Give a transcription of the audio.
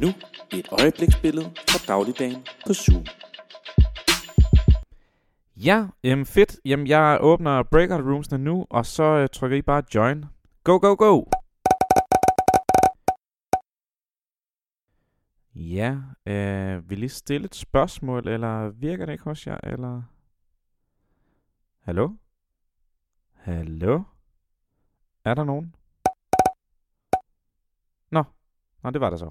Nu et øjebliksbillede fra dagligdagen på Zoom. Ja, jamen fedt. Jamen jeg åbner breakout roomsene nu, og så øh, trykker I bare join. Go, go, go! Ja, øh, vil I stille et spørgsmål, eller virker det ikke hos jer, eller... Hallo? Hallo? Er der nogen? Nå, Nå det var der så.